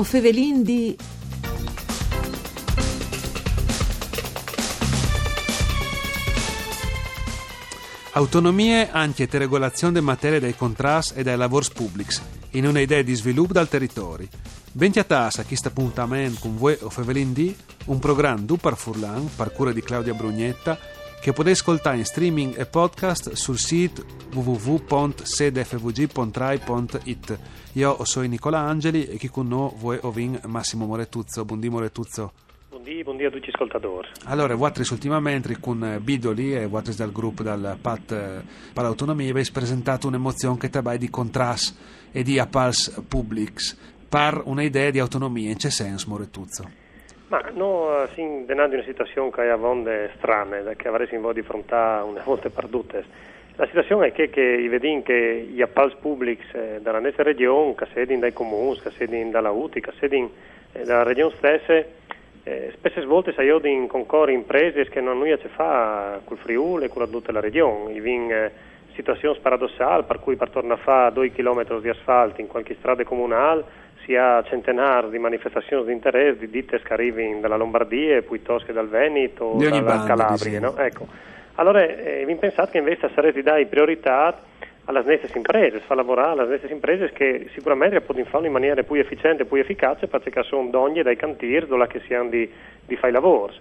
O fevelin di... Autonomie anche e regolazione delle materie dei contrasti e dai lavori pubblici, in un'idea di sviluppo dal territorio. Benti a tassa chi sta appuntamento con voi o Fevelin D, un programma du par Furlan, par cura di Claudia Brugnetta, che potete ascoltare in streaming e podcast sul sito www.sedefvg.rai.it. Io sono Nicola Angeli e chi con noi vuoi ovin Massimo Moretuzzo. Buondì Moretuzzo. Buondì a tutti gli ascoltatori. Allora, Watris ultimamente con Bidoli e Watris dal gruppo dal PAT eh, per l'autonomia avete presentato un'emozione che tabai di contrast e di appals publics per un'idea di autonomia. In che senso, Moretuzzo? Ma no, sin denando una situazione che ha vonde strane, che avremo di fronte una volta perdute. La situazione è che, che vedin che gli appals pubblici eh, dalla nostra regione, che sedin dai comuni, che sedin dalla UTI, che sedin eh, dalla regione stessa, eh, spesse volte si in concorri imprese che non hanno a fa col Friuli e con tutta la regione. I vin eh, situazioni paradossali per cui per tornare a fare 2 km di asfalto in qualche strada comunale si ha centenari di manifestazioni di interesse di ditte che arrivano dalla Lombardia piuttosto che dal Veneto dalla banda, Calabria. No? Ecco. Allora, eh, vi pensate che invece sarete dare priorità alle stesse imprese, fa lavorare alle stesse imprese che sicuramente possono farlo in maniera più efficiente più efficace perché sono donne dai cantieri dove si hanno di, di fare i lavori.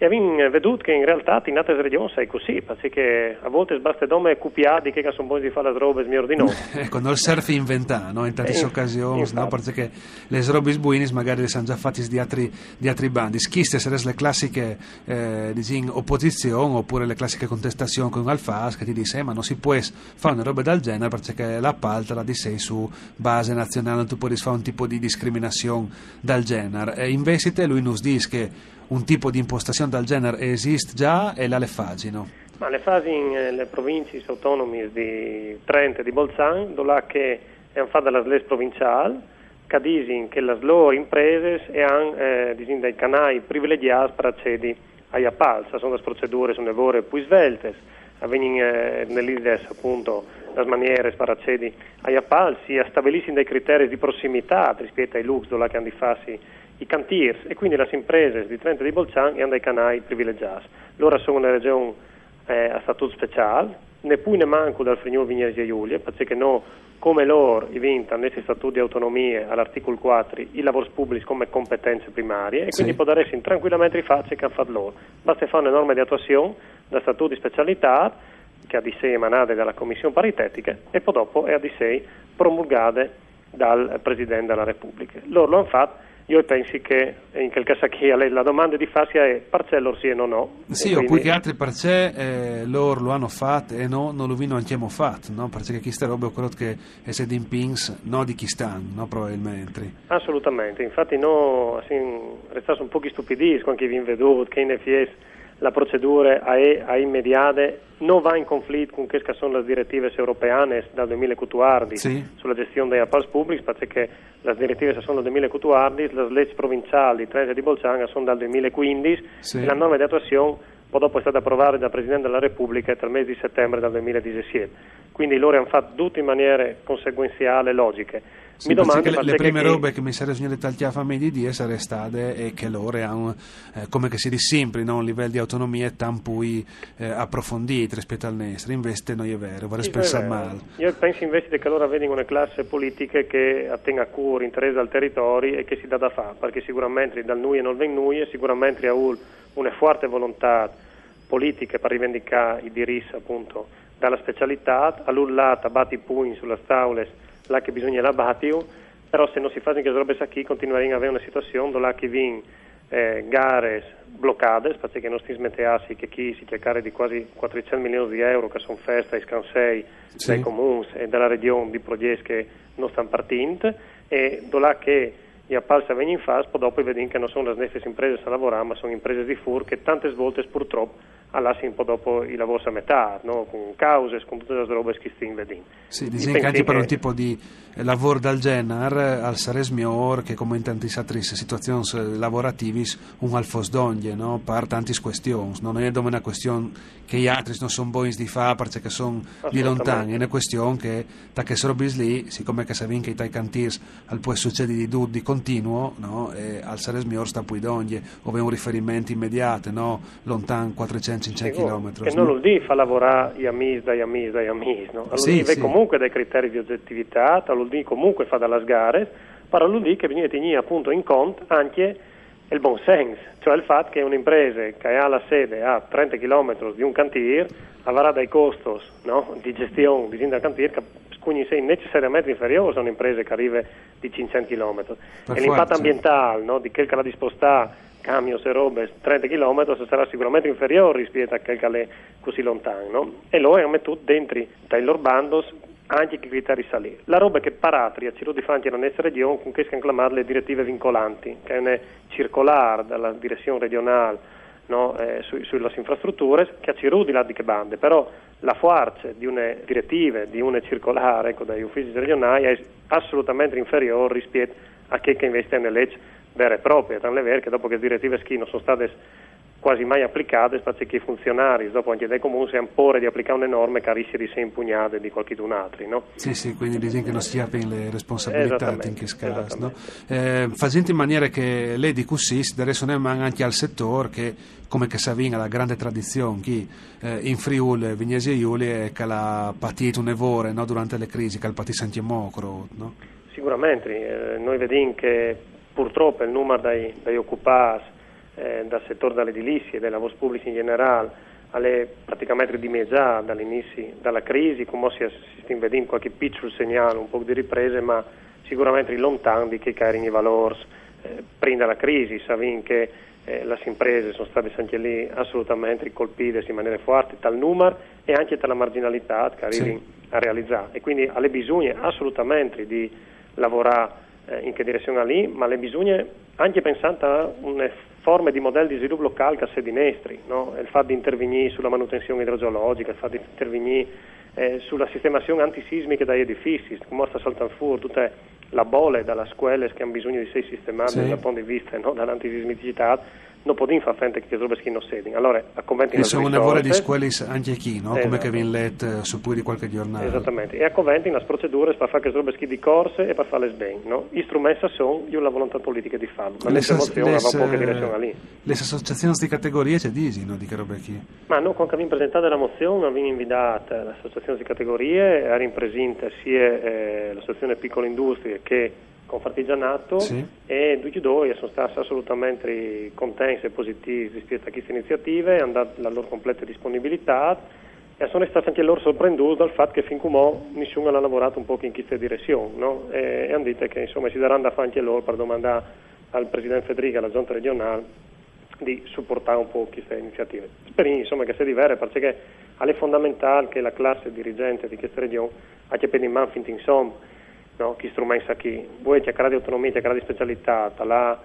E abbiamo veduto che in realtà in altre regioni è così, perché a volte basta nome cupiati che sono buoni di fare le robe migliori di noi. ecco, non serve inventare, no? in tante eh, occasioni, no? perché le robe buine magari le sono già fatte di altri, di altri bandi. Schiste sarebbero le classiche eh, diciamo, opposizioni oppure le classiche contestazioni con Alfas che ti dice eh, ma non si può fare una roba del genere perché l'appalto la di sei su base nazionale, non tu puoi fare un tipo di discriminazione del genere. E invece lui nos dice che un tipo di impostazione del genere esiste già? E la le fagino? Ma le fasi eh, province autonome di Trento e di Bolzano, dove che è fatta la SLES provinciale, che dicono che le loro imprese hanno eh, dei canali privilegiati per accedere agli appalti, sono le procedure sono lavori più svelte, avvengono eh, nell'IDES appunto le maniere per accedere agli appalti, si stabiliscono dei criteri di prossimità rispetto ai lux dove che hanno di farsi i cantiers e quindi le imprese di Trento e di Bolzano hanno dei canali privilegiati. Loro sono una regione eh, a statuto speciale, neppure ne manco dal Frignolo Vignesi e Giulia, perché no, come loro i vinta nei statuti di autonomia all'articolo 4 i lavori pubblici come competenze primarie e quindi sì. può darsi tranquillamente facile che hanno fatto loro. Basta fare una norma di attuazione da statuti di specialità che ha di sé emanate dalla Commissione paritetica e poi dopo è a di sé promulgate dal Presidente della Repubblica. Loro lo hanno fatto io penso che in quel caso qui la domanda di farsi è parcello sì e no no. Sì, quindi... oppure che altri parcè eh, loro lo hanno fatto e no, non lo vino anche fatto, no? Perché queste robe è quello che è sed in pings, no di chi stanno, no probabilmente. Assolutamente, infatti no, restato un po' stupidissimo quando vi veduto che in FIES la procedura è, è immediata, non va in conflitto con quelle che sono le direttive europee dal 2014 sì. sulla gestione dei appalti pubblici, perché le direttive sono del 2014, le leggi provinciali di Trento e di Bolzano sono dal 2015 sì. e la norma di attuazione poi dopo è stata approvata dal Presidente della Repubblica tra il mese di settembre del 2017. Quindi loro hanno fatto tutto in maniere conseguenziali e logiche. Sì, mi domando, le, le prime che... robe che mi sarebbero segnalate al chiafame di dire sarebbero state e che loro hanno, eh, come che si dice sempre, no? un livello di autonomia tan poi eh, approfondito rispetto al nostro. Invece non è vero, vorrei sì, pensare male. Io penso invece che loro avevano una classe politica che attenga a cura, interesse al territorio e che si dà da fare, perché sicuramente dal noi e non ven noi, sicuramente ha una forte volontà politica per rivendicare i diritti appunto dalla specialità, all'ullata batti i pugni sulla tavole là che bisogna la battere, però se non si fa in robe qui continueremo ad avere una situazione dove chi vin eh, gare bloccate, perché non si smetteassi che chi si chiacchiera di quasi 400 milioni di euro che sono festa e scansei sì. dai comuni e dalla regione di progetti che non stanno partendo e dove che e a palsa vengono in fase, poi dopo vediamo che non sono le stesse imprese a lavorare, ma sono imprese di fur che tante volte purtroppo allassano un po' dopo i lavori a metà, no? con cause, con tutte le robe che stiamo vedendo. Sì, che anche per un tipo di lavoro del genere, al sares miglior che come in tante altre situazioni lavorative, un alfos d'oglie, no? per tante questioni, non è una questione che gli altri non sono buoni di fare perché sono di lontani, è una questione che da che sono lì, siccome che si che i tai cantiers al può succedere di dud di continuo, no? e al sares miglior sta poi d'oglie, ove un riferimento immediato, no? lontano 400-500 km. Che non lo di fa lavorare gli amici dagli amici dagli amici, no? Allora sì, sì. comunque dai criteri di oggettività, allora l'UDI comunque fa dalle gare, però l'UDI che viene tenere appunto in conto anche il buon senso, cioè il fatto che un'impresa che ha la sede a 30 km di un cantiere avrà dei costi no? di gestione di un cantiere che quindi sei necessariamente inferiore a un'impresa che arriva di 500 km. Per e l'impatto ambientale no? di quel che la di spostare camion e robe 30 km sarà sicuramente inferiore rispetto a quel che è così lontano. No? E lo è tutto dentro dai loro bandos anche che criteri salire. La roba che Paratria ci di fronte alla nostra regione con che si le direttive vincolanti, che è una circolare dalla direzione regionale no, eh, su, sulle infrastrutture che ci di là di che bande, però la forza di una direttiva, di una circolare ecco, dagli uffici regionali è assolutamente inferiore rispetto a che investe nelle leggi vere e proprie, tanto è vero che dopo che le direttive schino sono state quasi mai applicate, spazio che i funzionari, dopo anche dai comuni, si impone di applicare una norma che rischia di essere impugnata di qualcun altro. No? Sì, sì, quindi bisogna che non si apri le responsabilità in questo caso. No? Eh, facendo in maniera che lei di così si deve anche al settore che, come che Savina, la grande tradizione che eh, in Friuli, Vignesi e Iuli, è che ha patito un evore no? durante le crisi, che ha patito Santiamocro. No? Sicuramente, eh, noi vediamo che purtroppo il numero dei, dei occupati eh, dal settore dell'edilizia e dei lavori pubblici in generale alle praticamente dimezzate dall'inizio della crisi, come si, si sta vedendo qualche piccolo segnale, un po' di riprese, ma sicuramente lontano di che erano i valori eh, prima della crisi, sapendo che eh, le imprese sono state anche lì assolutamente colpite in maniera forte dal numero e anche dalla marginalità che arrivi sì. a realizzare e quindi alle bisogna assolutamente di lavorare eh, in che direzione lì, ma le bisogna anche pensando a un forme di modelli di sviluppo locale che si dinestri, no? il fatto di intervenire sulla manutenzione idrogeologica, il fatto di intervenire eh, sulla sistemazione antisismica dagli edifici, come sta saltando fuori tutte le bolle dalle scuole che hanno bisogno di essere sistemate sì. dal punto di vista no? dall'antisismicità non possiamo fare frente a queste robe che non sedin. Allora, a conventi e sono una di scuole anche qui, no? Esatto. come che viene letto eh, su poi di qualche giornale. Esattamente, e a conventi le procedure per fare queste robe di corse e per farle bene. No? Gli strumenti sono io la volontà politica di farlo, ma le emozioni va poca direzione lì. Le associazioni di categorie c'è disi, no? di che robe qui? Ma no, quando abbiamo presentato la mozione abbiamo invitato le associazioni di categorie, erano presenti sia eh, l'associazione Piccole Industrie che Confartigianato sì. e tutti e due sono stati assolutamente contenti e positivi rispetto a queste iniziative, hanno dato la loro completa disponibilità e sono stati anche loro sorprenduti dal fatto che fin come nessuno ha lavorato un po' in questa direzione no? e, e hanno detto che insomma, si daranno da fare anche loro per domandare al Presidente Federica, alla giunta regionale, di supportare un po' queste iniziative. Speriamo insomma, che sia diverso perché è fondamentale che la classe dirigente di questa regione abbia per in mano finito insomma no? chi strumenta chi. Voi cercare di autonomia, cercare di specialità, là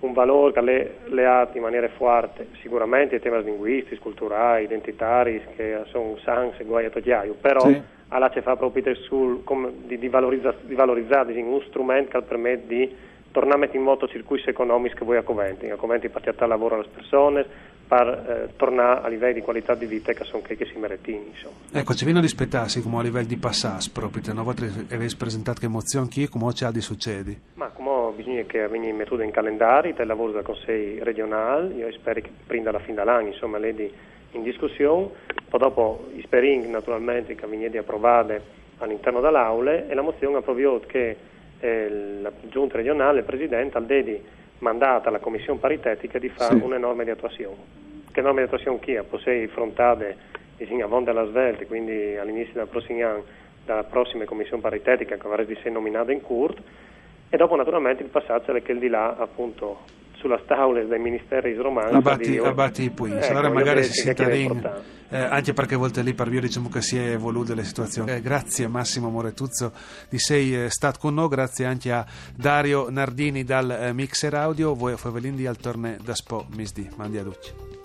un valore che le, le ha in maniera forte, sicuramente i temi linguistici, culturali, identitari, che sono sans e guai a togliaio, però sì. alla ci fa proprio sul, come, di, di, valorizza, di valorizzare un strumento che permette di tornare in moto circuiti economici che voi a Coventi, a Coventi per lavoro alle persone, per eh, tornare a livelli di qualità di vita che sono che, si meritini. Ecco, ci viene a rispettarsi come a livello di passaggio proprio, una volta avete presentato che emozioni, chi come c'è di succedi? Ma come bisogna che venga mettuto in calendario del lavoro del Consiglio regionale, io spero che prima alla fine dell'anno, insomma, lei di, in discussione, poi dopo spero naturalmente che venga di approvare all'interno dell'Aula e la mozione ha che eh, la giunta regionale, il Presidente, al dedi mandata alla Commissione paritetica di fare sì. una norma di attuazione. Che norma di attuazione chi ha? Possei frontate in avon della svelte, quindi all'inizio del prossimo anno, dalla prossima Commissione paritetica che avrà di essere nominata in CURT, e dopo naturalmente il passaggio è che il di là appunto sulla tavola dei ministeri romani. Abbatti, abbatti i pui, ecco, allora magari si senta lì. Eh, anche perché a volte lì per via diciamo che si è evoluta la situazione. Eh, grazie Massimo Moretuzzo di sei eh, stato con noi, grazie anche a Dario Nardini dal eh, Mixer Audio, voi Favelindi al torne da Spo Misdi. Mandi a tutti.